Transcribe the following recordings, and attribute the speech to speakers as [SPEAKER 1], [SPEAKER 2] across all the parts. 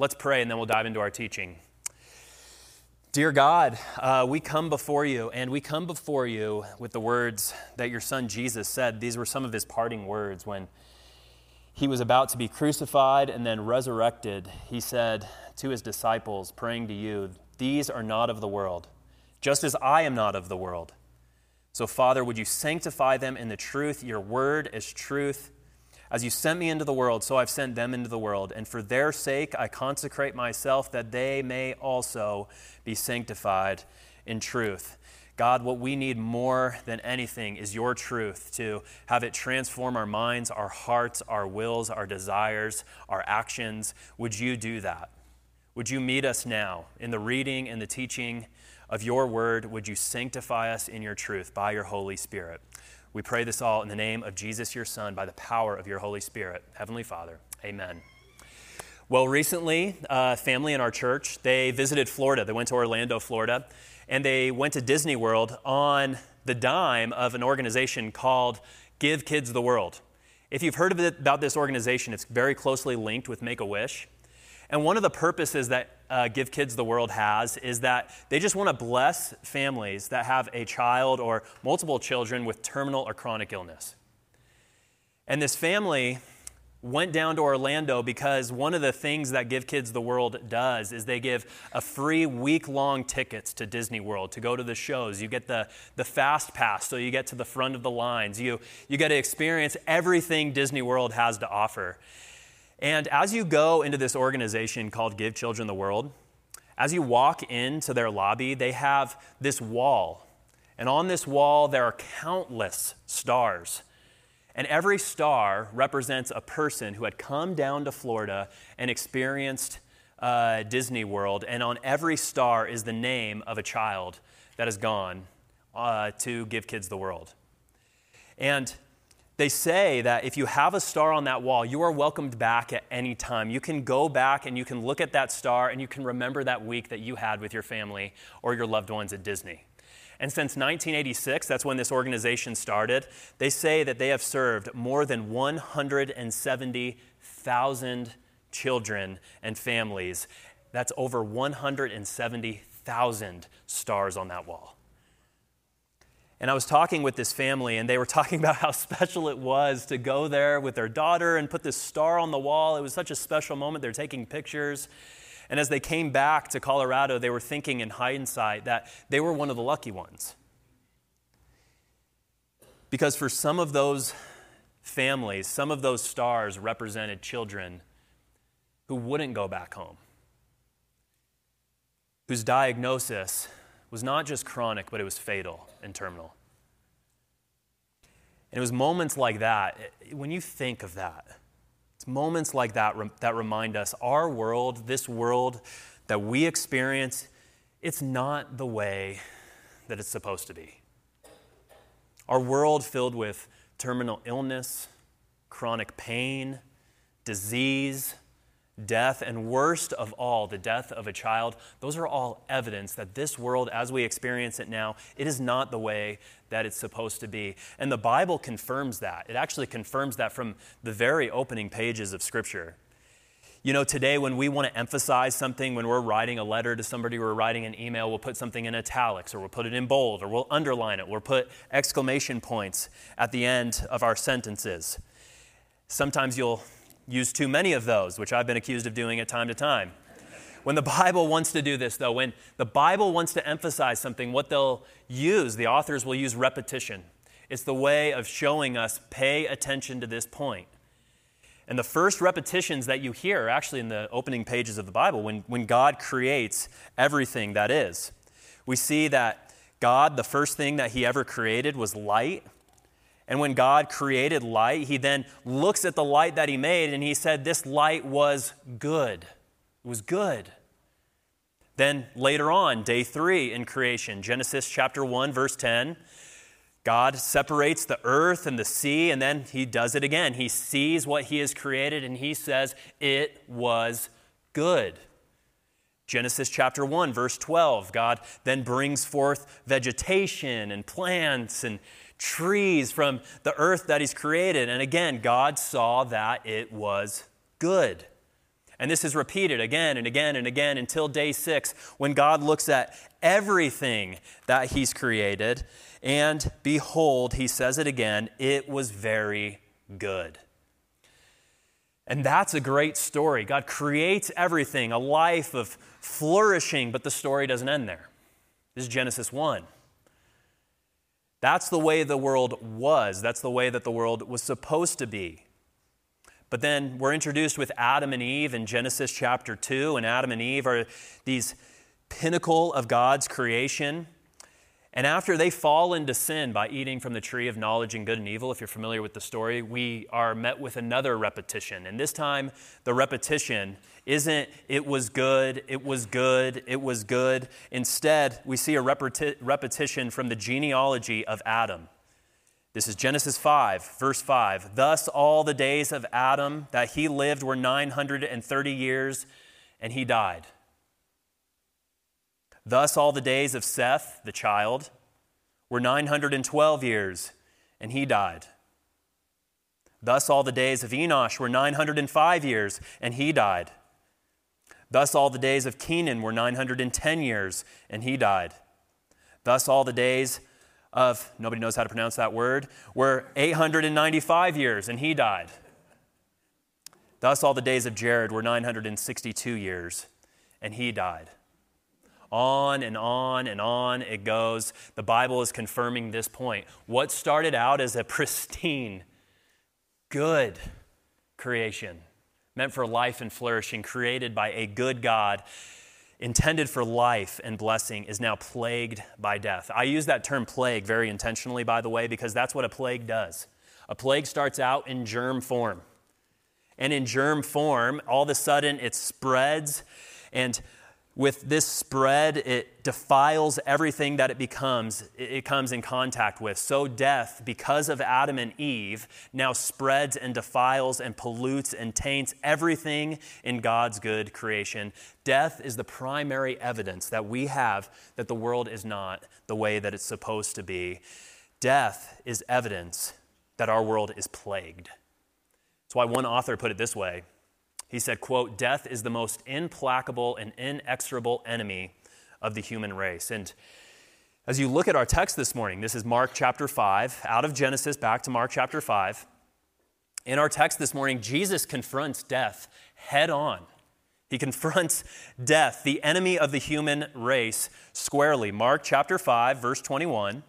[SPEAKER 1] Let's pray and then we'll dive into our teaching. Dear God, uh, we come before you, and we come before you with the words that your son Jesus said. These were some of his parting words when he was about to be crucified and then resurrected. He said to his disciples, praying to you, These are not of the world, just as I am not of the world. So, Father, would you sanctify them in the truth? Your word is truth. As you sent me into the world, so I've sent them into the world. And for their sake, I consecrate myself that they may also be sanctified in truth. God, what we need more than anything is your truth to have it transform our minds, our hearts, our wills, our desires, our actions. Would you do that? Would you meet us now in the reading and the teaching of your word? Would you sanctify us in your truth by your Holy Spirit? We pray this all in the name of Jesus, your Son, by the power of your Holy Spirit. Heavenly Father, amen. Well, recently, a family in our church, they visited Florida. They went to Orlando, Florida, and they went to Disney World on the dime of an organization called Give Kids the World. If you've heard about this organization, it's very closely linked with Make a Wish. And one of the purposes that uh, Give Kids the World has is that they just want to bless families that have a child or multiple children with terminal or chronic illness. And this family went down to Orlando because one of the things that Give Kids the World does is they give a free week long tickets to Disney World to go to the shows. You get the, the fast pass, so you get to the front of the lines. You, you get to experience everything Disney World has to offer. And as you go into this organization called Give Children the World, as you walk into their lobby, they have this wall. And on this wall, there are countless stars. And every star represents a person who had come down to Florida and experienced uh, Disney World. And on every star is the name of a child that has gone uh, to give kids the world. And they say that if you have a star on that wall, you are welcomed back at any time. You can go back and you can look at that star and you can remember that week that you had with your family or your loved ones at Disney. And since 1986, that's when this organization started, they say that they have served more than 170,000 children and families. That's over 170,000 stars on that wall. And I was talking with this family, and they were talking about how special it was to go there with their daughter and put this star on the wall. It was such a special moment. They're taking pictures. And as they came back to Colorado, they were thinking in hindsight that they were one of the lucky ones. Because for some of those families, some of those stars represented children who wouldn't go back home, whose diagnosis was not just chronic, but it was fatal and terminal. And it was moments like that, when you think of that, it's moments like that that remind us our world, this world that we experience, it's not the way that it's supposed to be. Our world filled with terminal illness, chronic pain, disease, death, and worst of all, the death of a child, those are all evidence that this world, as we experience it now, it is not the way that it's supposed to be. And the Bible confirms that. It actually confirms that from the very opening pages of Scripture. You know, today when we want to emphasize something, when we're writing a letter to somebody, we're writing an email, we'll put something in italics, or we'll put it in bold, or we'll underline it, we'll put exclamation points at the end of our sentences. Sometimes you'll use too many of those, which I've been accused of doing at time to time. When the Bible wants to do this, though, when the Bible wants to emphasize something, what they'll use, the authors will use repetition. It's the way of showing us pay attention to this point. And the first repetitions that you hear are actually in the opening pages of the Bible when, when God creates everything that is. We see that God, the first thing that He ever created was light. And when God created light, he then looks at the light that he made and he said, This light was good. It was good. Then later on, day three in creation, Genesis chapter 1, verse 10, God separates the earth and the sea, and then he does it again. He sees what he has created and he says, It was good. Genesis chapter 1, verse 12, God then brings forth vegetation and plants and trees from the earth that He's created. And again, God saw that it was good. And this is repeated again and again and again until day six, when God looks at everything that He's created. And behold, He says it again, it was very good. And that's a great story. God creates everything, a life of flourishing, but the story doesn't end there. This is Genesis 1. That's the way the world was. That's the way that the world was supposed to be. But then we're introduced with Adam and Eve in Genesis chapter 2, and Adam and Eve are these pinnacle of God's creation. And after they fall into sin by eating from the tree of knowledge and good and evil, if you're familiar with the story, we are met with another repetition. And this time, the repetition isn't, it was good, it was good, it was good. Instead, we see a repeti- repetition from the genealogy of Adam. This is Genesis 5, verse 5. Thus, all the days of Adam that he lived were 930 years, and he died. Thus, all the days of Seth, the child, were 912 years, and he died. Thus, all the days of Enosh were 905 years, and he died. Thus, all the days of Kenan were 910 years, and he died. Thus, all the days of, nobody knows how to pronounce that word, were 895 years, and he died. Thus, all the days of Jared were 962 years, and he died. On and on and on it goes. The Bible is confirming this point. What started out as a pristine, good creation, meant for life and flourishing, created by a good God, intended for life and blessing is now plagued by death. I use that term plague very intentionally, by the way, because that's what a plague does. A plague starts out in germ form. And in germ form, all of a sudden it spreads and with this spread, it defiles everything that it becomes, it comes in contact with. So death, because of Adam and Eve, now spreads and defiles and pollutes and taints everything in God's good creation. Death is the primary evidence that we have that the world is not the way that it's supposed to be. Death is evidence that our world is plagued. That's why one author put it this way he said, quote, death is the most implacable and inexorable enemy of the human race. And as you look at our text this morning, this is Mark chapter 5, out of Genesis back to Mark chapter 5. In our text this morning, Jesus confronts death head on. He confronts death, the enemy of the human race, squarely. Mark chapter 5, verse 21.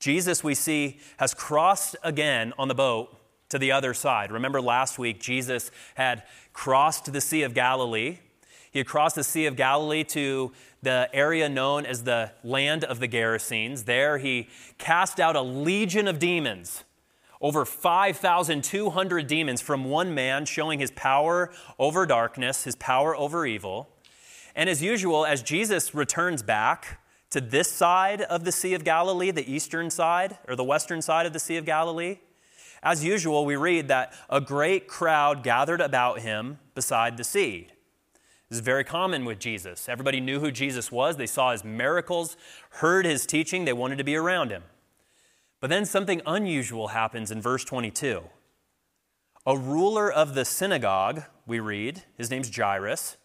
[SPEAKER 1] Jesus, we see, has crossed again on the boat to the other side. Remember last week, Jesus had crossed the Sea of Galilee. He had crossed the Sea of Galilee to the area known as the land of the Gerasenes. There, he cast out a legion of demons, over 5,200 demons from one man, showing his power over darkness, his power over evil. And as usual, as Jesus returns back to this side of the Sea of Galilee, the eastern side, or the western side of the Sea of Galilee, as usual, we read that a great crowd gathered about him beside the sea. This is very common with Jesus. Everybody knew who Jesus was. They saw his miracles, heard his teaching, they wanted to be around him. But then something unusual happens in verse 22. A ruler of the synagogue, we read, his name's Jairus,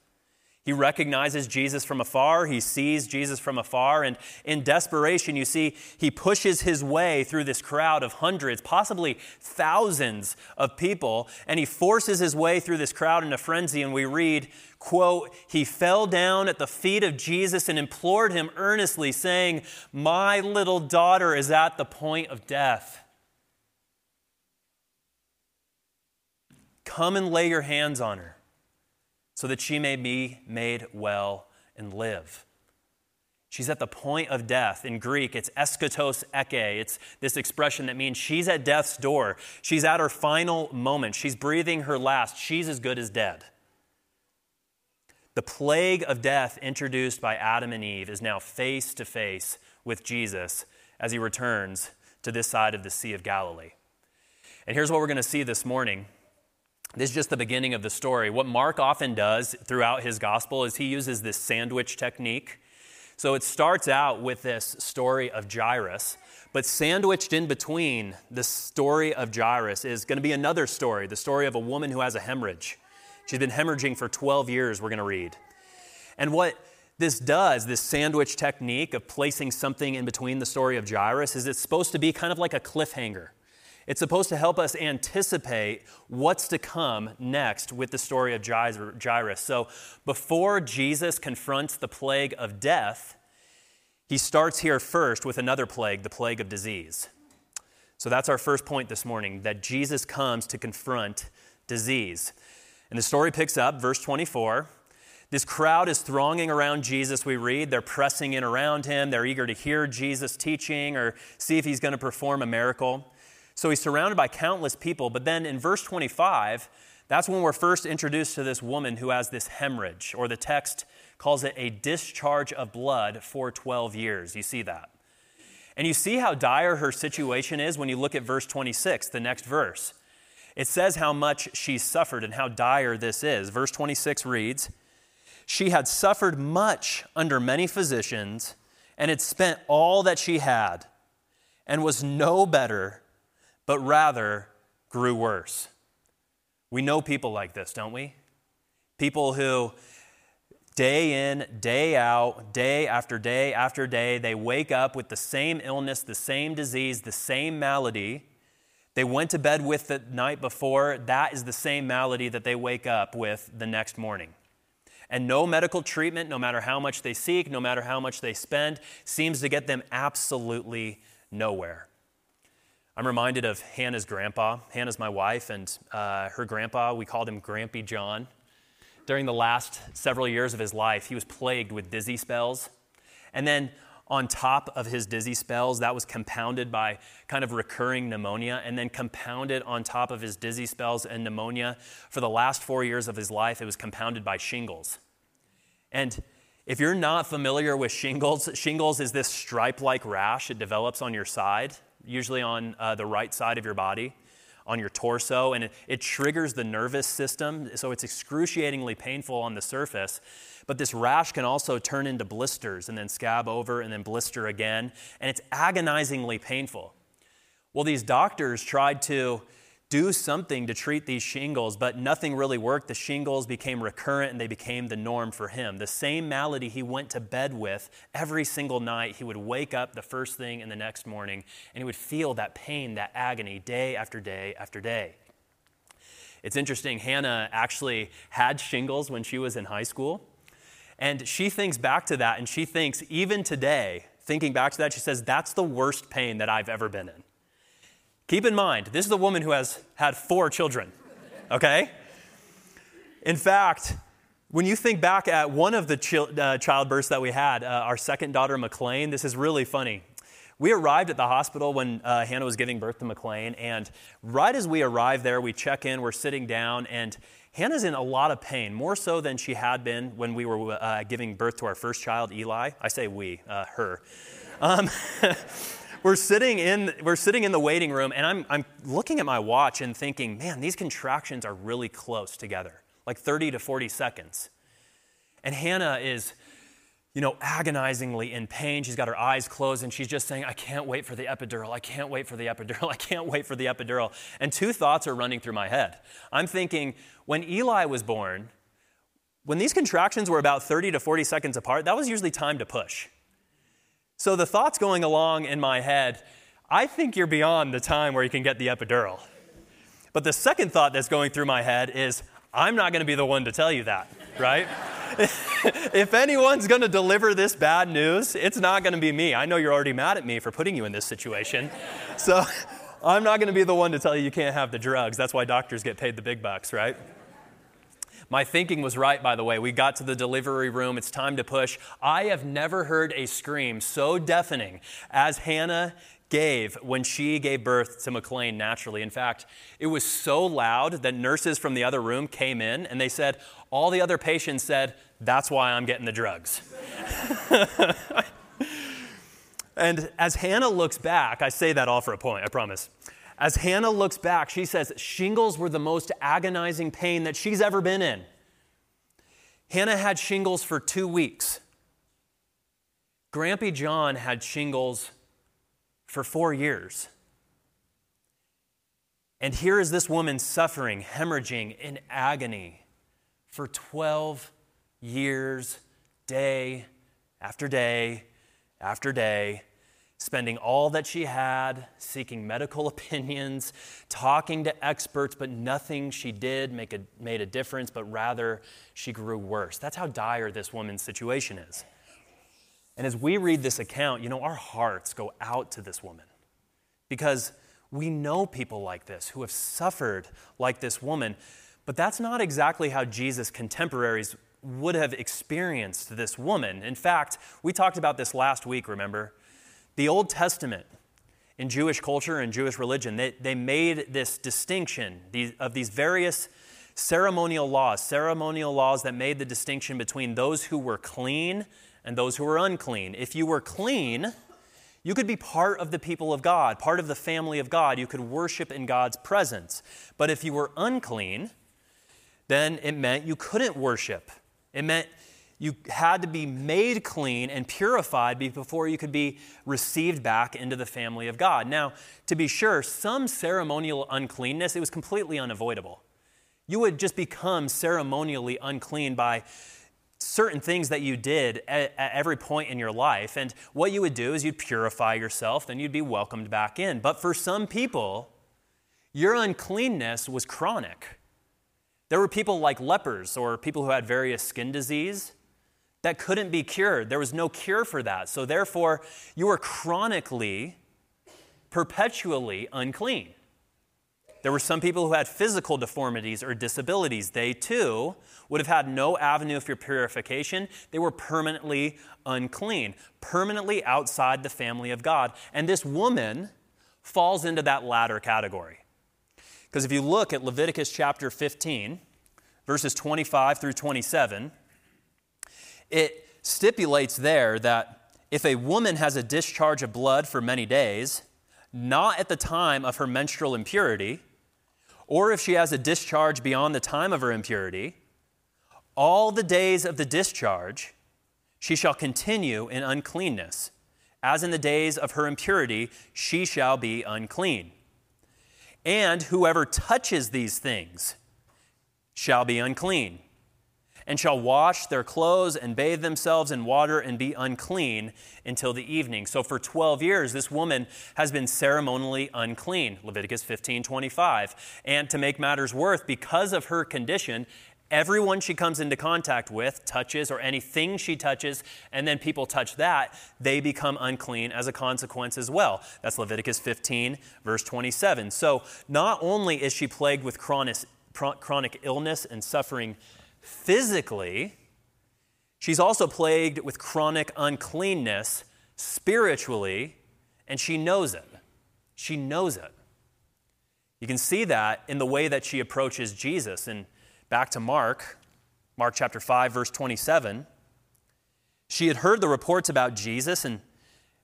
[SPEAKER 1] he recognizes Jesus from afar. He sees Jesus from afar. And in desperation, you see, he pushes his way through this crowd of hundreds, possibly thousands of people. And he forces his way through this crowd in a frenzy. And we read, quote, he fell down at the feet of Jesus and implored him earnestly, saying, My little daughter is at the point of death. Come and lay your hands on her so that she may be made well and live. She's at the point of death. In Greek, it's eschatos echei. It's this expression that means she's at death's door. She's at her final moment. She's breathing her last. She's as good as dead. The plague of death introduced by Adam and Eve is now face to face with Jesus as he returns to this side of the Sea of Galilee. And here's what we're going to see this morning this is just the beginning of the story. What Mark often does throughout his gospel is he uses this sandwich technique. So it starts out with this story of Jairus, but sandwiched in between the story of Jairus is going to be another story, the story of a woman who has a hemorrhage. She's been hemorrhaging for 12 years, we're going to read. And what this does, this sandwich technique of placing something in between the story of Jairus, is it's supposed to be kind of like a cliffhanger. It's supposed to help us anticipate what's to come next with the story of Jairus. So before Jesus confronts the plague of death, he starts here first with another plague, the plague of disease. So that's our first point this morning that Jesus comes to confront disease. And the story picks up, verse 24. This crowd is thronging around Jesus, we read. They're pressing in around him. They're eager to hear Jesus teaching or see if he's going to perform a miracle. So he's surrounded by countless people. But then in verse 25, that's when we're first introduced to this woman who has this hemorrhage, or the text calls it a discharge of blood for 12 years. You see that. And you see how dire her situation is when you look at verse 26, the next verse. It says how much she suffered and how dire this is. Verse 26 reads She had suffered much under many physicians and had spent all that she had and was no better, but rather grew worse. We know people like this, don't we? People who Day in, day out, day after day after day, they wake up with the same illness, the same disease, the same malady. They went to bed with the night before. That is the same malady that they wake up with the next morning. And no medical treatment, no matter how much they seek, no matter how much they spend, seems to get them absolutely nowhere. I'm reminded of Hannah's grandpa. Hannah's my wife, and uh, her grandpa, we called him Grampy John during the last several years of his life, he was plagued with dizzy spells. And then on top of his dizzy spells, that was compounded by kind of recurring pneumonia, and then compounded on top of his dizzy spells and pneumonia. For the last four years of his life, it was compounded by shingles. And if you're not familiar with shingles, shingles is this stripe like rash. It develops on your side, usually on uh, the right side of your body on your torso, and it, it triggers the nervous system, so it's excruciatingly painful on the surface. But this rash can also turn into blisters and then scab over and then blister again, and it's agonizingly painful. Well, these doctors tried to do something to treat these shingles, but nothing really worked. The shingles became recurrent and they became the norm for him. The same malady he went to bed with every single night, he would wake up the first thing in the next morning and he would feel that pain, that agony day after day after day. It's interesting, Hannah actually had shingles when she was in high school. And she thinks back to that and she thinks, even today, thinking back to that, she says, that's the worst pain that I've ever been in. Keep in mind, this is a woman who has had four children, okay? In fact, when you think back at one of the ch- uh, childbirths that we had, uh, our second daughter, McLean, this is really funny. We arrived at the hospital when uh, Hannah was giving birth to McLean, and right as we arrive there, we check in, we're sitting down, and Hannah's in a lot of pain, more so than she had been when we were uh, giving birth to our first child, Eli. I say we, uh, her. Um, we're sitting in we're sitting in the waiting room, and I'm I'm looking at my watch and thinking, man, these contractions are really close together, like 30 to 40 seconds. And Hannah is, you know, agonizingly in pain. She's got her eyes closed and she's just saying, I can't wait for the epidural. I can't wait for the epidural. I can't wait for the epidural. And two thoughts are running through my head. I'm thinking, when Eli was born, when these contractions were about 30 to 40 seconds apart, that was usually time to push. So the thoughts going along in my head, I think you're beyond the time where you can get the epidural. But the second thought that's going through my head is, I'm not going to be the one to tell you that, right? if anyone's going to deliver this bad news, it's not going to be me. I know you're already mad at me for putting you in this situation. So I'm not going to be the one to tell you you can't have the drugs. That's why doctors get paid the big bucks, right? My thinking was right, by the way. We got to the delivery room. It's time to push. I have never heard a scream so deafening as Hannah gave when she gave birth to McLean naturally. In fact, it was so loud that nurses from the other room came in and they said, all the other patients said, That's why I'm getting the drugs. and as Hannah looks back, I say that all for a point, I promise. As Hannah looks back, she says shingles were the most agonizing pain that she's ever been in. Hannah had shingles for two weeks. Grampy John had shingles for four years. And here is this woman suffering, hemorrhaging in agony for 12 years, day after day after day, spending all that she had, seeking medical opinions, talking to experts, but nothing she did make a, made a difference, but rather she grew worse. That's how dire this woman's situation is. And as we read this account, you know, our hearts go out to this woman because we know people like this who have suffered like this woman. But that's not exactly how Jesus' contemporaries would have experienced this woman. In fact, we talked about this last week, remember? The Old Testament in Jewish culture and Jewish religion, they, they made this distinction of these various ceremonial laws, ceremonial laws that made the distinction between those who were clean and those who were unclean. If you were clean, you could be part of the people of God, part of the family of God. You could worship in God's presence. But if you were unclean, then it meant you couldn't worship. It meant you had to be made clean and purified before you could be received back into the family of God. Now, to be sure, some ceremonial uncleanness, it was completely unavoidable. You would just become ceremonially unclean by certain things that you did at, at, every point in your life. And what you would do is you'd purify yourself, then you'd be welcomed back in. But for some people, your uncleanness was chronic. There were people like lepers or people who had various skin disease that couldn't be cured. There was no cure for that. So therefore, you were chronically, perpetually unclean. There were some people who had physical deformities or disabilities. They too would have had no avenue for purification. They were permanently unclean, permanently outside the family of God. And this woman falls into that latter category. Because if you look at Leviticus chapter 15, verses 25 through 27, it stipulates there that if a woman has a discharge of blood for many days, not at the time of her menstrual impurity, or if she has a discharge beyond the time of her impurity, all the days of the discharge she shall continue in uncleanness. As in the days of her impurity, she shall be unclean. And whoever touches these things shall be unclean, and shall wash their clothes and bathe themselves in water and be unclean until the evening. So for 12 years, this woman has been ceremonially unclean, Leviticus 15 25. And to make matters worse, because of her condition, everyone she comes into contact with touches or anything she touches, and then people touch that, they become unclean as a consequence as well. That's Leviticus 15, verse 27. So not only is she plagued with chronic, chronic illness and suffering physically, she's also plagued with chronic uncleanness spiritually, and she knows it. She knows it. You can see that in the way that she approaches Jesus. And Back to Mark, Mark chapter 5, verse 27. She had heard the reports about Jesus, and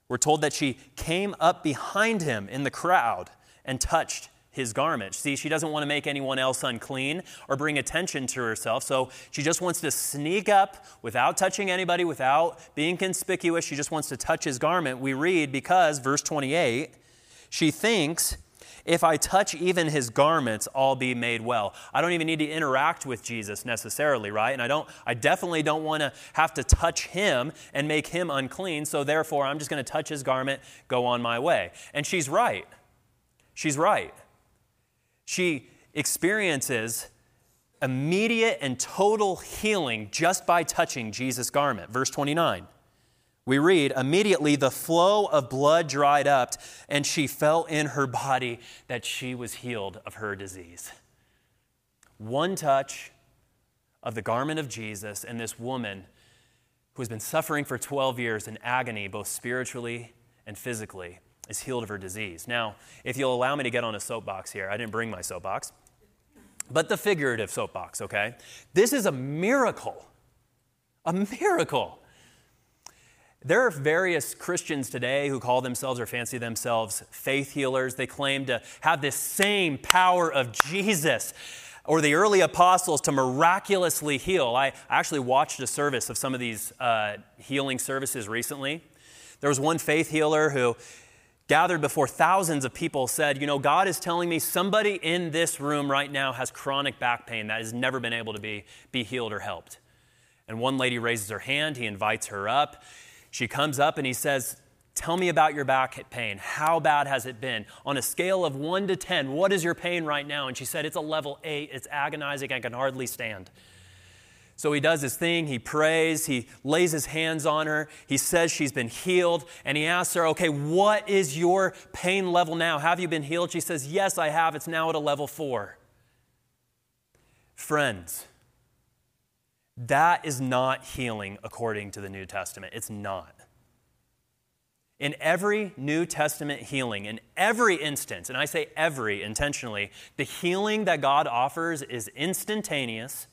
[SPEAKER 1] we're told that she came up behind him in the crowd and touched his garment. See, she doesn't want to make anyone else unclean or bring attention to herself, so she just wants to sneak up without touching anybody, without being conspicuous. She just wants to touch his garment. We read because, verse 28, she thinks if I touch even his garments, I'll be made well. I don't even need to interact with Jesus necessarily, right? And I don't I definitely don't want to have to touch him and make him unclean, so therefore I'm just going to touch his garment, go on my way. And she's right. She's right. She experiences immediate and total healing just by touching Jesus' garment. Verse 29 we read, immediately the flow of blood dried up, and she felt in her body that she was healed of her disease. One touch of the garment of Jesus, and this woman who has been suffering for 12 years in agony, both spiritually and physically, is healed of her disease. Now, if you'll allow me to get on a soapbox here, I didn't bring my soapbox, but the figurative soapbox, okay? This is a miracle. A miracle. There are various Christians today who call themselves or fancy themselves faith healers. They claim to have this same power of Jesus or the early apostles to miraculously heal. I actually watched a service of some of these uh, healing services recently. There was one faith healer who gathered before thousands of people, said, You know, God is telling me somebody in this room right now has chronic back pain that has never been able to be, be healed or helped. And one lady raises her hand, he invites her up. She comes up and he says, Tell me about your back pain. How bad has it been? On a scale of one to 10, what is your pain right now? And she said, It's a level eight. It's agonizing. I can hardly stand. So he does his thing, he prays, he lays his hands on her, he says she's been healed, and he asks her, Okay, what is your pain level now? Have you been healed? She says, Yes, I have. It's now at a level four. Friends, that is not healing according to the New Testament. It's not. In every New Testament healing, in every instance, and I say every intentionally, the healing that God offers is instantaneous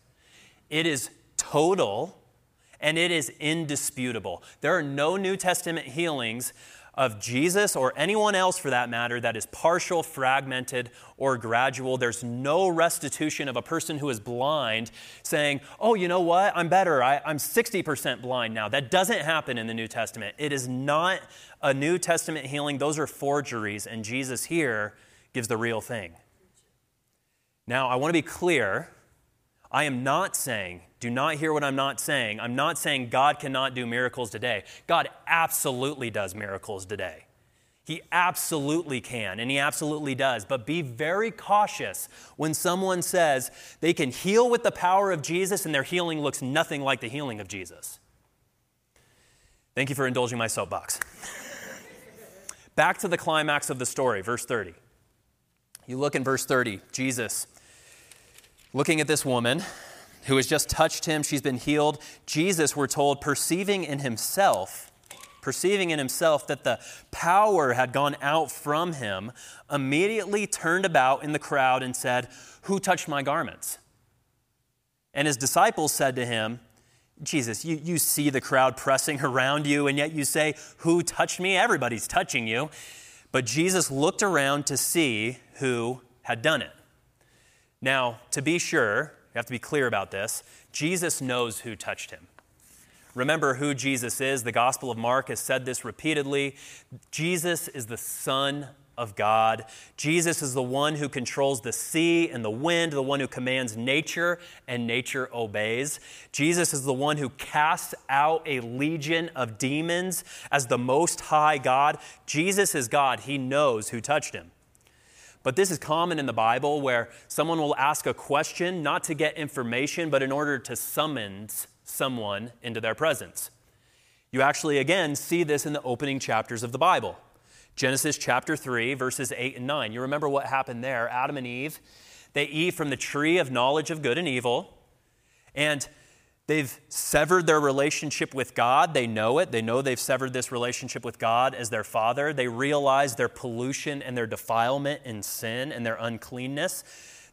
[SPEAKER 1] it is total and it is indisputable. There are no New Testament healings of Jesus or anyone else for that matter that is partial, fragmented, or gradual. There's no restitution of a person who is blind saying, Oh, you know what? I'm better. I, am 60% blind now. That doesn't happen in the New Testament. It is not a New Testament healing. Those are forgeries, and Jesus here gives the real thing. Now, I want to be clear I am not saying, do not hear what I'm not saying. I'm not saying God cannot do miracles today. God absolutely does miracles today. He absolutely can, and He absolutely does. But be very cautious when someone says they can heal with the power of Jesus and their healing looks nothing like the healing of Jesus. Thank you for indulging my soapbox. Back to the climax of the story, verse 30. You look in verse 30, Jesus looking at this woman who has just touched him, she's been healed. Jesus, we're told, perceiving in himself, perceiving in himself that the power had gone out from him, immediately turned about in the crowd and said, Who touched my garments? And his disciples said to him, Jesus, you, you see the crowd pressing around you, and yet you say, Who touched me? Everybody's touching you. But Jesus looked around to see who had done it. Now, to be sure, you have to be clear about this, Jesus knows who touched him. Remember who Jesus is. The Gospel of Mark has said this repeatedly. Jesus is the Son of God. Jesus is the one who controls the sea and the wind, the one who commands nature, and nature obeys. Jesus is the one who casts out a legion of demons as the Most High God. Jesus is God. He knows who touched him. But this is common in the Bible where someone will ask a question not to get information, but in order to summons someone into their presence. You actually, again, see this in the opening chapters of the Bible. Genesis chapter 3, verses 8 and 9. You remember what happened there? Adam and Eve, they eat from the tree of knowledge of good and evil. And They've severed their relationship with God. They know it. They know they've severed this relationship with God as their father. They realize their pollution and their defilement and sin and their uncleanness.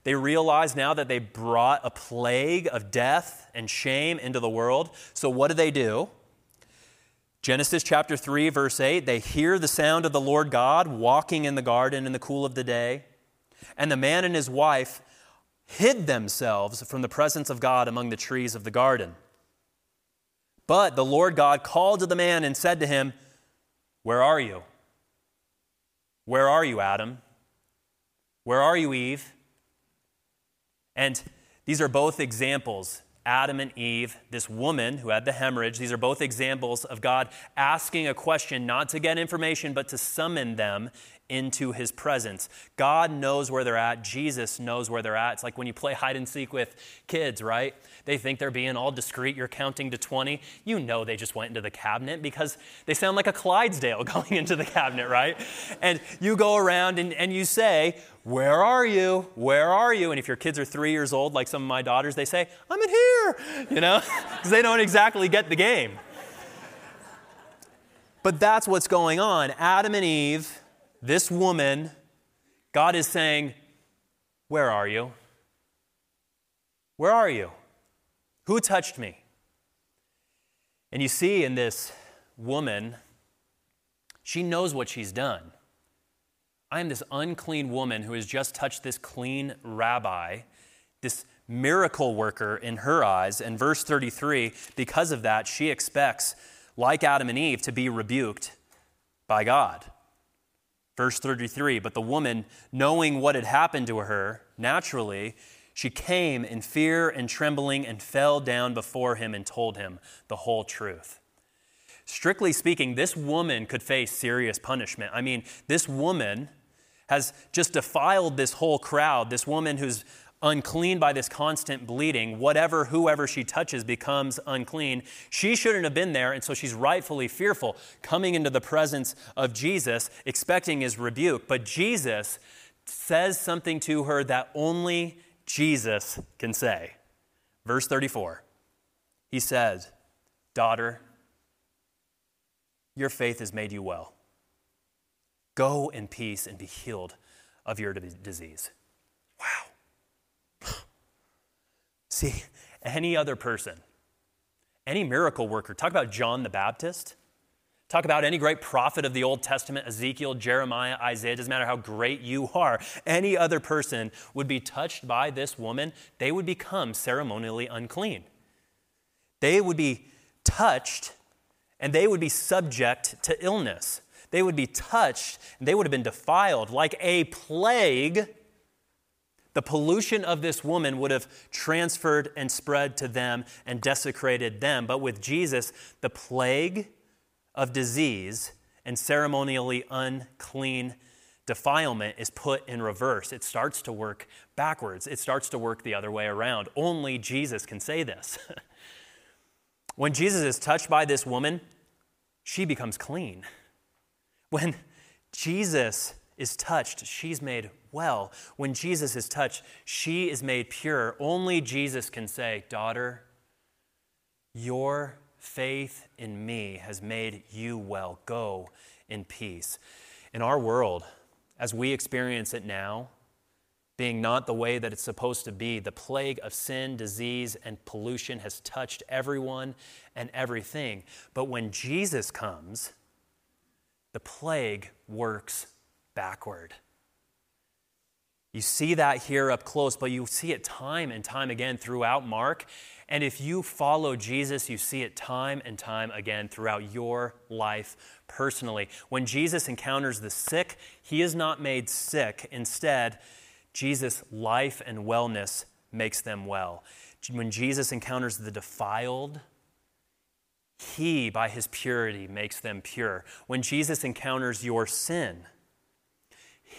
[SPEAKER 1] They realize now that they brought a plague of death and shame into the world. So, what do they do? Genesis chapter 3, verse 8 they hear the sound of the Lord God walking in the garden in the cool of the day. And the man and his wife hid themselves from the presence of God among the trees of the garden. But the Lord God called to the man and said to him, Where are you? Where are you, Adam? Where are you, Eve? And these are both examples Adam and Eve, this woman who had the hemorrhage, these are both examples of God asking a question not to get information, but to summon them into his presence. God knows where they're at. Jesus knows where they're at. It's like when you play hide and seek with kids, right? They think they're being all discreet. You're counting to 20. You know they just went into the cabinet because they sound like a Clydesdale going into the cabinet, right? And you go around and, and you say, Where are you? Where are you? And if your kids are three years old, like some of my daughters, they say, I'm in here, you know, because they don't exactly get the game. But that's what's going on. Adam and Eve this woman, God is saying, Where are you? Where are you? Who touched me? And you see in this woman, she knows what she's done. I am this unclean woman who has just touched this clean rabbi, this miracle worker in her eyes. And verse 33, because of that, she expects, like Adam and Eve, to be rebuked by God. Verse 33 But the woman, knowing what had happened to her, naturally, she came in fear and trembling and fell down before him and told him the whole truth. Strictly speaking, this woman could face serious punishment. I mean, this woman has just defiled this whole crowd. This woman who's unclean by this constant bleeding, whatever, whoever she touches becomes unclean. She shouldn't have been there, and so she's rightfully fearful, coming into the presence of Jesus, expecting his rebuke. But Jesus says something to her that only Jesus can say. Verse 34 He says, Daughter, your faith has made you well. Go in peace and be healed of your disease. Wow. See, any other person, any miracle worker, talk about John the Baptist, talk about any great prophet of the Old Testament, Ezekiel, Jeremiah, Isaiah, doesn't matter how great you are, any other person would be touched by this woman, they would become ceremonially unclean. They would be touched and they would be subject to illness. They would be touched and they would have been defiled like a plague. The pollution of this woman would have transferred and spread to them and desecrated them. But with Jesus, the plague of disease and ceremonially unclean defilement is put in reverse. It starts to work backwards, it starts to work the other way around. Only Jesus can say this. when Jesus is touched by this woman, she becomes clean. When Jesus is touched, she's made well. When Jesus is touched, she is made pure. Only Jesus can say, Daughter, your faith in me has made you well. Go in peace. In our world, as we experience it now, being not the way that it's supposed to be. The plague of sin, disease, and pollution has touched everyone and everything. But when Jesus comes, the plague works backward. You see that here up close, but you see it time and time again throughout Mark. And if you follow Jesus, you see it time and time again throughout your life personally. When Jesus encounters the sick, he is not made sick. Instead, Jesus' life and wellness makes them well. When Jesus encounters the defiled, he, by his purity, makes them pure. When Jesus encounters your sin,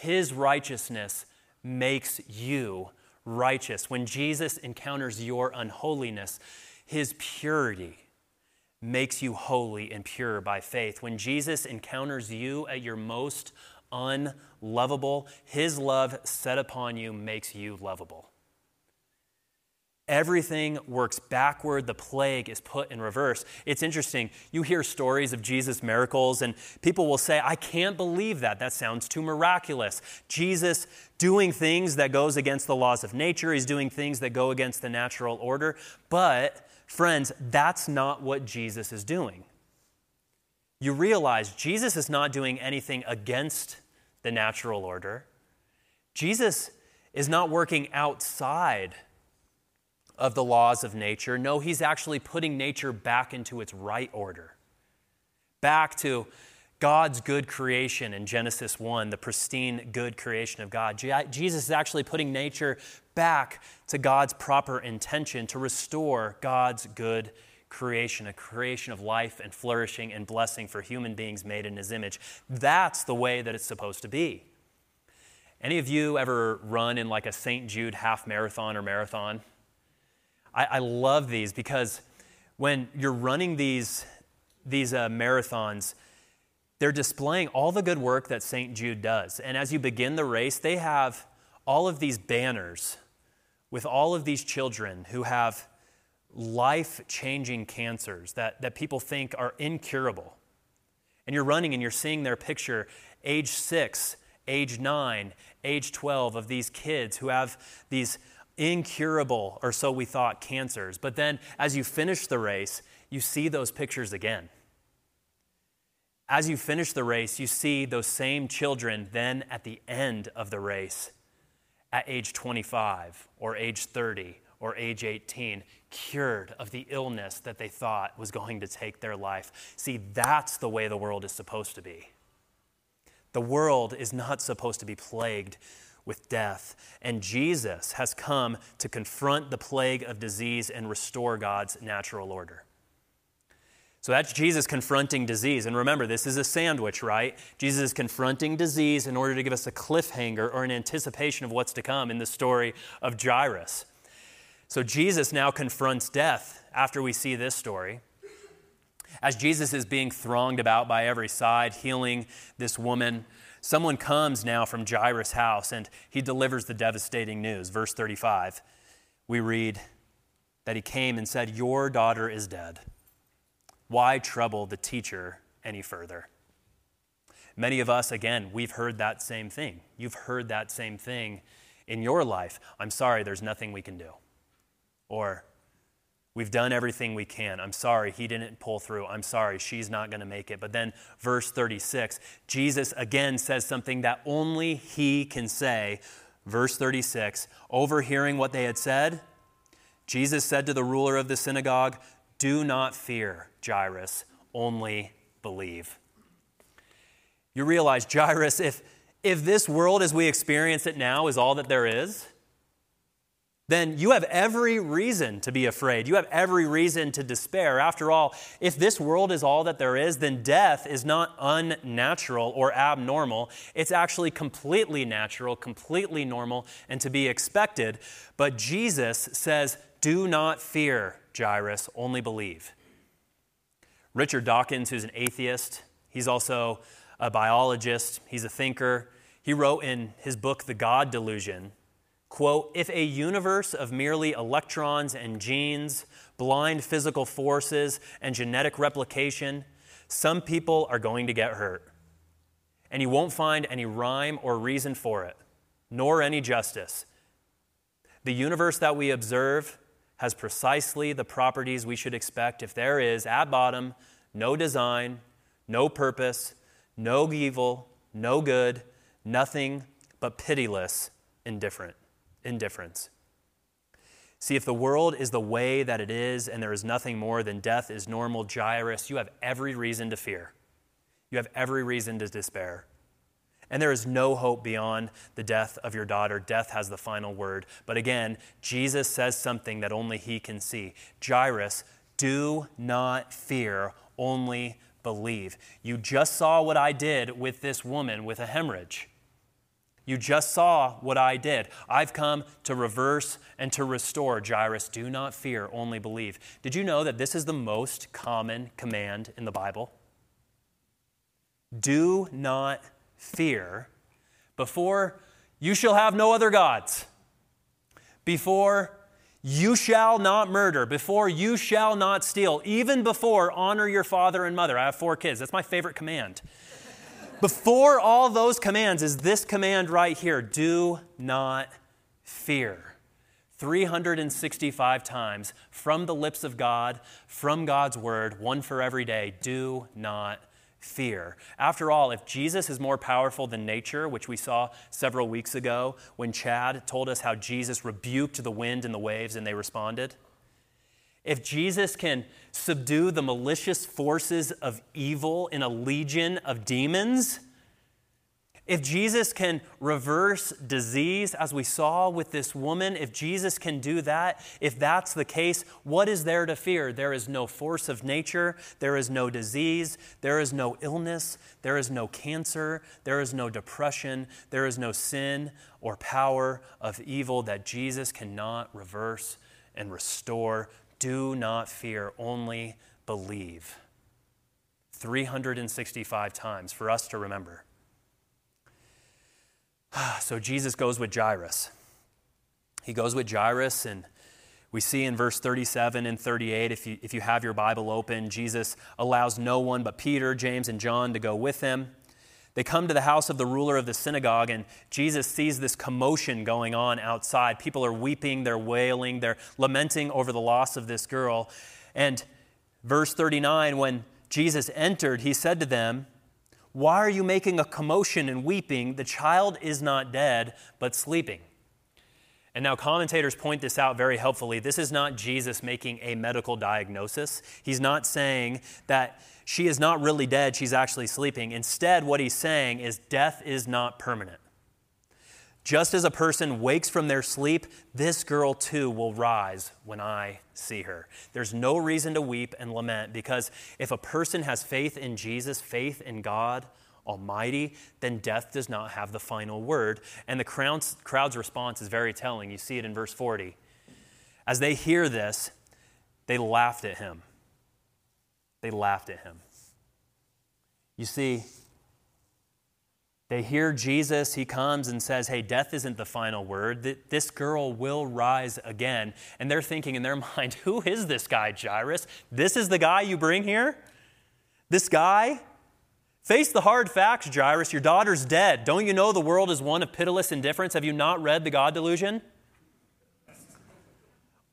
[SPEAKER 1] his righteousness makes you righteous. When Jesus encounters your unholiness, his purity makes you holy and pure by faith. When Jesus encounters you at your most unlovable. His love set upon you makes you lovable. Everything works backward. The plague is put in reverse. It's interesting. You hear stories of Jesus' miracles, and people will say, I can't believe that. That sounds too miraculous. Jesus doing things that goes against the laws of nature. He's doing things that go against the natural order. But, friends, that's not what Jesus is doing. You realize Jesus is not doing anything against the natural order. Jesus is not working outside of the laws of nature. No, he's actually putting nature back into its right order, back to God's good creation in Genesis 1, the pristine good creation of God. Jesus is actually putting nature back to God's proper intention to restore God's good creation, a creation of life and flourishing and blessing for human beings made in his image. That's the way that it's supposed to be. Any of you ever run in like a St. Jude half marathon or marathon? I, I love these because when you're running these, these uh, marathons, they're displaying all the good work that St. Jude does. And as you begin the race, they have all of these banners with all of these children who have life changing cancers that, that people think are incurable. And you're running and you're seeing their picture, age six, age nine, age 12, of these kids who have these incurable, or so we thought, cancers. But then as you finish the race, you see those pictures again. As you finish the race, you see those same children then at the end of the race, at age 25 or age 30 or age 18, cured of the illness that they thought was going to take their life. See, that's the way the world is supposed to be. The world is not supposed to be plagued with death. And Jesus has come to confront the plague of disease and restore God's natural order. So that's Jesus confronting disease. And remember, this is a sandwich, right? Jesus is confronting disease in order to give us a cliffhanger or an anticipation of what's to come in the story of Jairus. So Jesus now confronts death after we see this story. As Jesus is being thronged about by every side, healing this woman, someone comes now from Jairus' house and he delivers the devastating news. Verse 35, we read that he came and said, Your daughter is dead. Why trouble the teacher any further? Many of us, again, we've heard that same thing. You've heard that same thing in your life. I'm sorry, there's nothing we can do. Or, we've done everything we can. I'm sorry, he didn't pull through. I'm sorry, she's not going to make it. But then, verse 36, Jesus again says something that only he can say. Verse 36, overhearing what they had said, Jesus said to the ruler of the synagogue, do not fear, Jairus, only believe. You realize, Jairus, if, if this world as we experience it now is all that there is, then you have every reason to be afraid. You have every reason to despair. After all, if this world is all that there is, then death is not unnatural or abnormal. It's actually completely natural, completely normal, and to be expected. But Jesus says, Do not fear, Jairus, only believe. Richard Dawkins, who's an atheist, he's also a biologist, he's a thinker. He wrote in his book, The God Delusion, quote, if a universe of merely electrons and genes, blind physical forces, and genetic replication, some people are going to get hurt. And you won't find any rhyme or reason for it, nor any justice. The universe that we observe has precisely the properties we should expect if there is, at bottom, no design, no purpose, no evil, no good, nothing but pitiless indifferent, indifference. See, if the world is the way that it is and there is nothing more than death is normal, Jairus, you have every reason to fear. You have every reason to despair. And there is no hope beyond the death of your daughter. Death has the final word. But again, Jesus says something that only he can see. Jairus, do not fear, only believe. You just saw what I did with this woman with a hemorrhage. You just saw what I did. I've come to reverse and to restore. Jairus, do not fear, only believe. Did you know that this is the most common command in the Bible? Do not fear, before you shall have no other gods, before you shall not murder, before you shall not steal, even before honor your father and mother. I have four kids. That's my favorite command. Before all those commands is this command right here do not fear. 365 times from the lips of God, from God's word, one for every day. Do not fear. After all, if Jesus is more powerful than nature, which we saw several weeks ago when Chad told us how Jesus rebuked the wind and the waves and they responded, if Jesus can subdue the malicious forces of evil in a legion of demons, if Jesus can reverse disease, as we saw with this woman, if Jesus can do that, if that's the case, what is there to fear? There is no force of nature, there is no disease, there is no illness, there is no cancer, there is no depression, there is no sin or power of evil that Jesus cannot reverse and restore. Do not fear, only believe. 365 times for us to remember. So Jesus goes with Jairus. He goes with Jairus, and we see in verse 37 and 38, if you, if you have your Bible open, Jesus allows no one but Peter, James, and John to go with him. They come to the house of the ruler of the synagogue, and Jesus sees this commotion going on outside. People are weeping, they're wailing, they're lamenting over the loss of this girl. And verse 39, when Jesus entered, he said to them, why are you making a commotion and weeping? The child is not dead, but sleeping. And now commentators point this out very helpfully. This is not Jesus making a medical diagnosis. He's not saying that she is not really dead, she's actually sleeping. Instead, what he's saying is death is not permanent. Just as a person wakes from their sleep, this girl too will rise when I see her. There's no reason to weep and lament because if a person has faith in Jesus, faith in God Almighty, then death does not have the final word. And the crowd's, crowd's response is very telling. You see it in verse 40. As they hear this, they laughed at him. They laughed at him. You see, they hear Jesus, he comes and says, Hey, death isn't the final word. This girl will rise again. And they're thinking in their mind, Who is this guy, Jairus? This is the guy you bring here? This guy? Face the hard facts, Jairus. Your daughter's dead. Don't you know the world is one of pitiless indifference? Have you not read The God Delusion?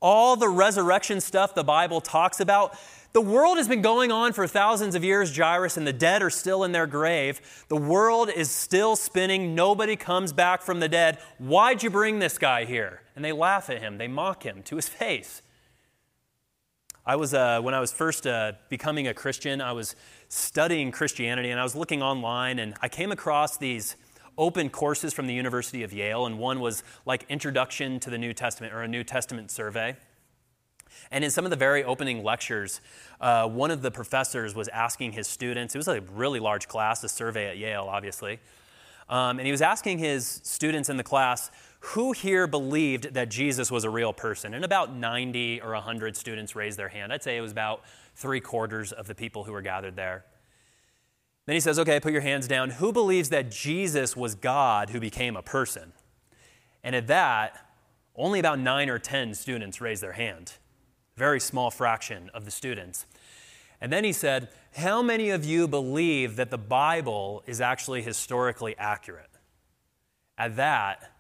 [SPEAKER 1] All the resurrection stuff the Bible talks about, the world has been going on for thousands of years, Jairus, and the dead are still in their grave. The world is still spinning. Nobody comes back from the dead. Why'd you bring this guy here? And they laugh at him, they mock him to his face. I was, uh, when I was first uh, becoming a Christian, I was studying Christianity and I was looking online and I came across these open courses from the University of Yale, and one was like Introduction to the New Testament or a New Testament survey. And in some of the very opening lectures, uh, one of the professors was asking his students, it was a really large class, a survey at Yale, obviously. Um, and he was asking his students in the class, who here believed that Jesus was a real person? And about 90 or 100 students raised their hand. I'd say it was about three quarters of the people who were gathered there. Then he says, okay, put your hands down. Who believes that Jesus was God who became a person? And at that, only about nine or 10 students raised their hand very small fraction of the students. And then he said, How many of you believe that the Bible is actually historically accurate? At that,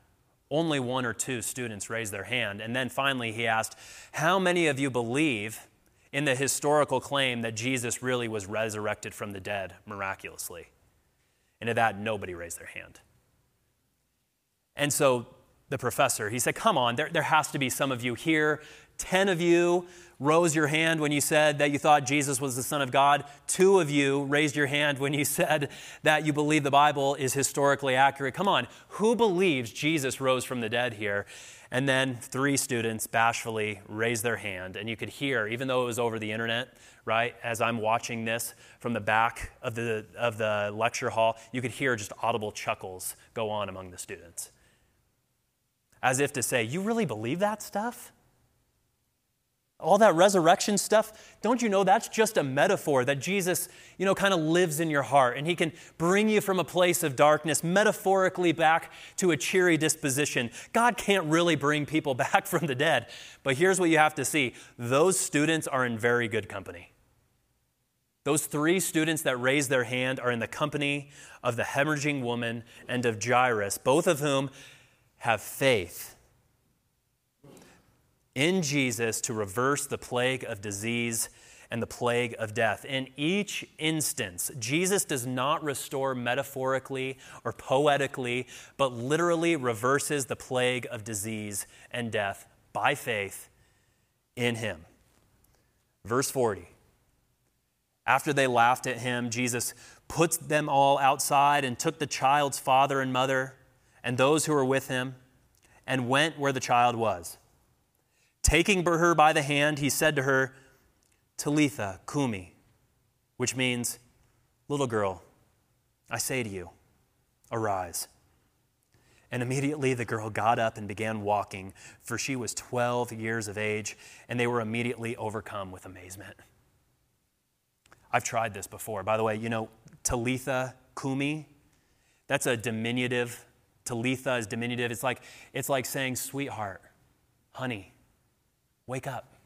[SPEAKER 1] only one or two students raised their hand. And then finally, he asked, How many of you believe in the historical claim that Jesus really was resurrected from the dead miraculously? And to that, nobody raised their hand. And so the professor, he said, Come on, there, there has to be some of you here 10 of you rose your hand when you said that you thought Jesus was the Son of God. Two of you raised your hand when you said that you believe the Bible is historically accurate. Come on, who believes Jesus rose from the dead here? And then three students bashfully raised their hand, and you could hear, even though it was over the internet, right, as I'm watching this from the back of the, of the lecture hall, you could hear just audible chuckles go on among the students. As if to say, You really believe that stuff? All that resurrection stuff, don't you know that's just a metaphor that Jesus, you know, kind of lives in your heart and he can bring you from a place of darkness metaphorically back to a cheery disposition. God can't really bring people back from the dead. But here's what you have to see those students are in very good company. Those three students that raised their hand are in the company of the hemorrhaging woman and of Jairus, both of whom have faith in Jesus to reverse the plague of disease and the plague of death. In each instance, Jesus does not restore metaphorically or poetically, but literally reverses the plague of disease and death by faith in him. Verse 40. After they laughed at him, Jesus puts them all outside and took the child's father and mother and those who were with him and went where the child was. Taking her by the hand, he said to her, Talitha cumi, which means, Little girl, I say to you, arise. And immediately the girl got up and began walking, for she was 12 years of age, and they were immediately overcome with amazement. I've tried this before. By the way, you know, Talitha cumi, that's a diminutive. Talitha is diminutive. It's like, it's like saying, sweetheart, honey, Wake up.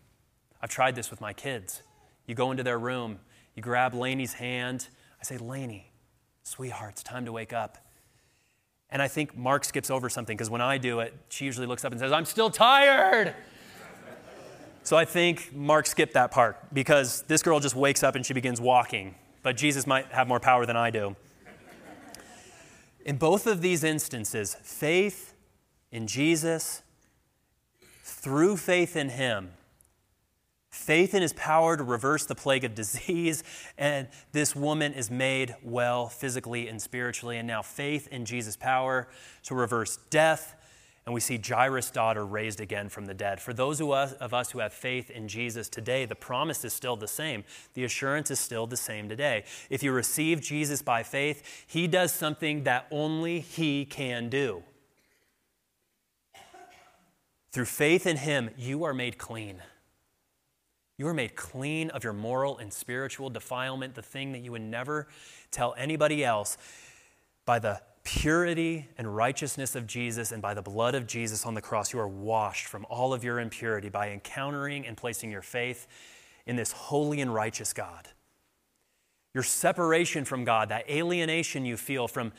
[SPEAKER 1] I've tried this with my kids. You go into their room, you grab Laney's hand. I say, Laney, sweetheart, it's time to wake up. And I think Mark skips over something because when I do it, she usually looks up and says, I'm still tired. so I think Mark skipped that part because this girl just wakes up and she begins walking. But Jesus might have more power than I do. In both of these instances, faith in Jesus through faith in him, faith in his power to reverse the plague of disease, and this woman is made well physically and spiritually. And now faith in Jesus' power to reverse death and we see Jairus' daughter raised again from the dead. For those of us who have faith in Jesus today, the promise is still the same. The assurance is still the same today. If you receive Jesus by faith, he does something that only he can do. Through faith in him, you are made clean. You are made clean of your moral and spiritual defilement, the thing that you would never tell anybody else by the purity and righteousness of Jesus and by the blood of Jesus on the cross, you are washed from all of your impurity by encountering and placing your faith in this holy and righteous God. Your separation from God, that alienation you feel from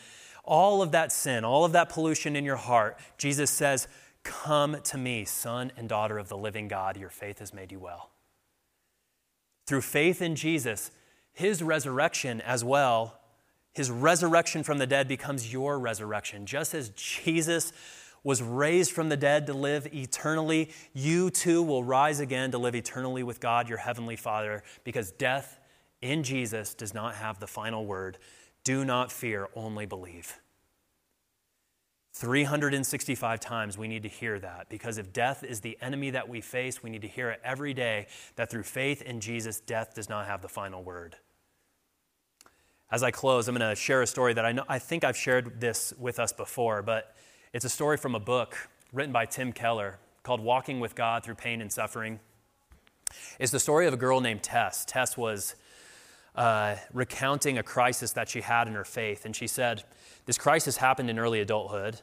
[SPEAKER 1] all of that sin, all of that pollution in your heart, Jesus says, Come to me, son and daughter of the living God. Your faith has made you well. Through faith in Jesus, his resurrection as well his resurrection from the dead becomes your resurrection. Just as Jesus was raised from the dead to live eternally, you too will rise again to live eternally with God, your heavenly Father, because death in Jesus does not have the final word. Do not fear, only believe. 365 times we need to hear that because if death is the enemy that we face, we need to hear it every day that through faith in Jesus, death does not have the final word. As I close, I'm going to share a story that I, know, I think I've shared this with us before, but it's a story from a book written by Tim Keller called Walking with God Through Pain and Suffering. It's the story of a girl named Tess. Tess was uh, recounting a crisis that she had in her faith, and she said, This crisis happened in early adulthood.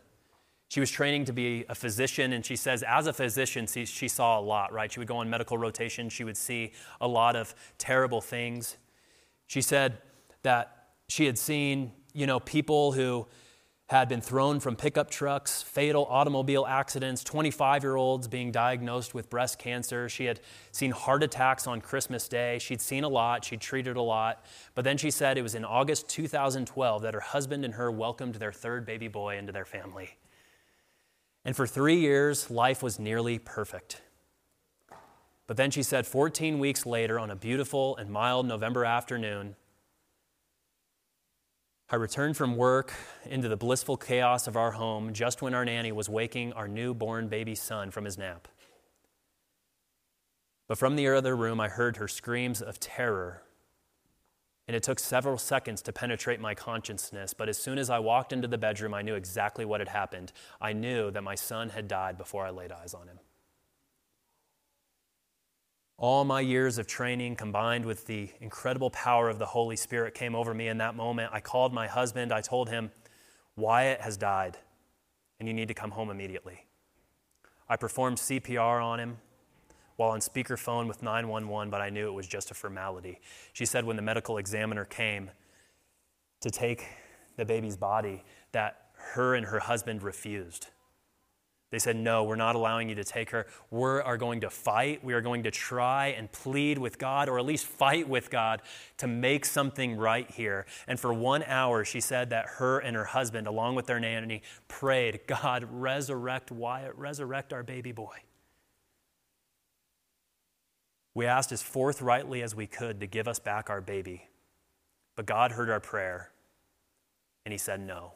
[SPEAKER 1] She was training to be a physician, and she says, as a physician, she, she saw a lot, right? She would go on medical rotation, she would see a lot of terrible things. She said, that she had seen, you know, people who had been thrown from pickup trucks, fatal automobile accidents, 25 year olds being diagnosed with breast cancer. She had seen heart attacks on Christmas Day. She'd seen a lot, she'd treated a lot. But then she said it was in August 2012 that her husband and her welcomed their third baby boy into their family. And for three years, life was nearly perfect. But then she said 14 weeks later, on a beautiful and mild November afternoon, I returned from work into the blissful chaos of our home just when our nanny was waking our newborn baby son from his nap. But from the other room, I heard her screams of terror. And it took several seconds to penetrate my consciousness, but as soon as I walked into the bedroom, I knew exactly what had happened. I knew that my son had died before I laid eyes on him. All my years of training combined with the incredible power of the Holy Spirit came over me in that moment. I called my husband. I told him, Wyatt has died, and you need to come home immediately. I performed CPR on him while on speakerphone with 911, but I knew it was just a formality. She said when the medical examiner came to take the baby's body, that her and her husband refused. They said, No, we're not allowing you to take her. We are going to fight. We are going to try and plead with God, or at least fight with God, to make something right here. And for one hour, she said that her and her husband, along with their nanny, prayed, God, resurrect Wyatt, resurrect our baby boy. We asked as forthrightly as we could to give us back our baby. But God heard our prayer, and He said no.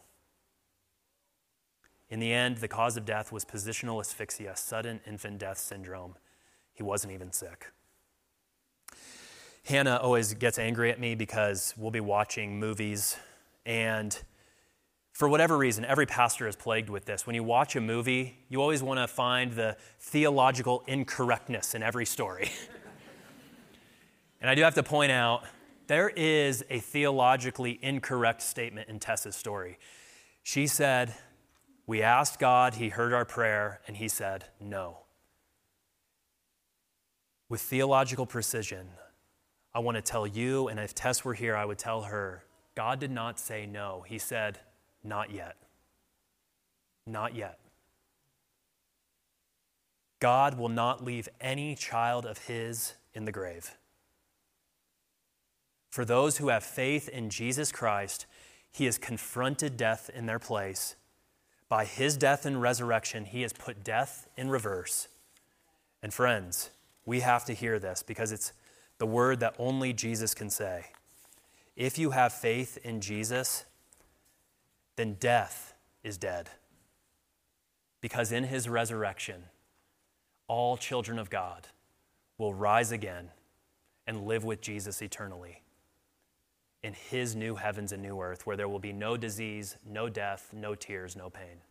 [SPEAKER 1] In the end, the cause of death was positional asphyxia, sudden infant death syndrome. He wasn't even sick. Hannah always gets angry at me because we'll be watching movies, and for whatever reason, every pastor is plagued with this. When you watch a movie, you always want to find the theological incorrectness in every story. and I do have to point out there is a theologically incorrect statement in Tessa's story. She said, we asked God, He heard our prayer, and He said no. With theological precision, I want to tell you, and if Tess were here, I would tell her God did not say no. He said, not yet. Not yet. God will not leave any child of His in the grave. For those who have faith in Jesus Christ, He has confronted death in their place by his death and resurrection, he has put death in reverse. And friends, we have to hear this because it's the word that only Jesus can say. If you have faith in Jesus, then death is dead. Because in his resurrection, all children of God will rise again and live with Jesus eternally in his new heavens and new earth, where there will be no disease, no death, no tears, no pain.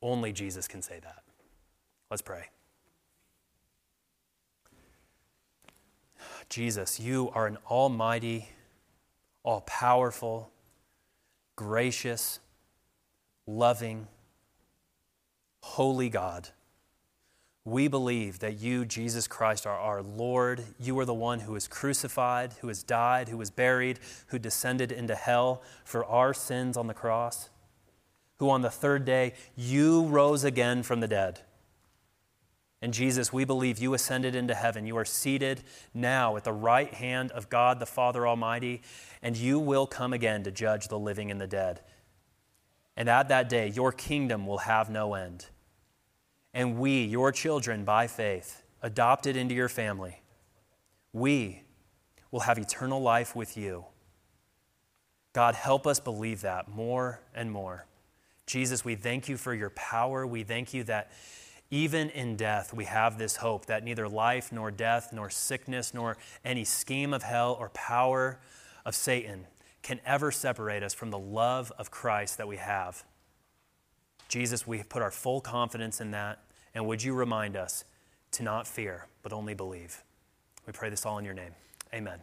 [SPEAKER 1] Only Jesus can say that. Let's pray. Jesus, you are an almighty, all powerful, gracious, loving, holy God. We believe that you, Jesus Christ, are our Lord. You are the one who was crucified, who has died, who was buried, who descended into hell for our sins on the cross, who on the third day you rose again from the dead. And Jesus, we believe you ascended into heaven. You are seated now at the right hand of God the Father Almighty, and you will come again to judge the living and the dead. And at that day, your kingdom will have no end. And we, your children, by faith, adopted into your family, we will have eternal life with you. God, help us believe that more and more. Jesus, we thank you for your power. We thank you that even in death, we have this hope that neither life, nor death, nor sickness, nor any scheme of hell or power of Satan can ever separate us from the love of Christ that we have. Jesus, we put our full confidence in that. And would you remind us to not fear, but only believe? We pray this all in your name. Amen.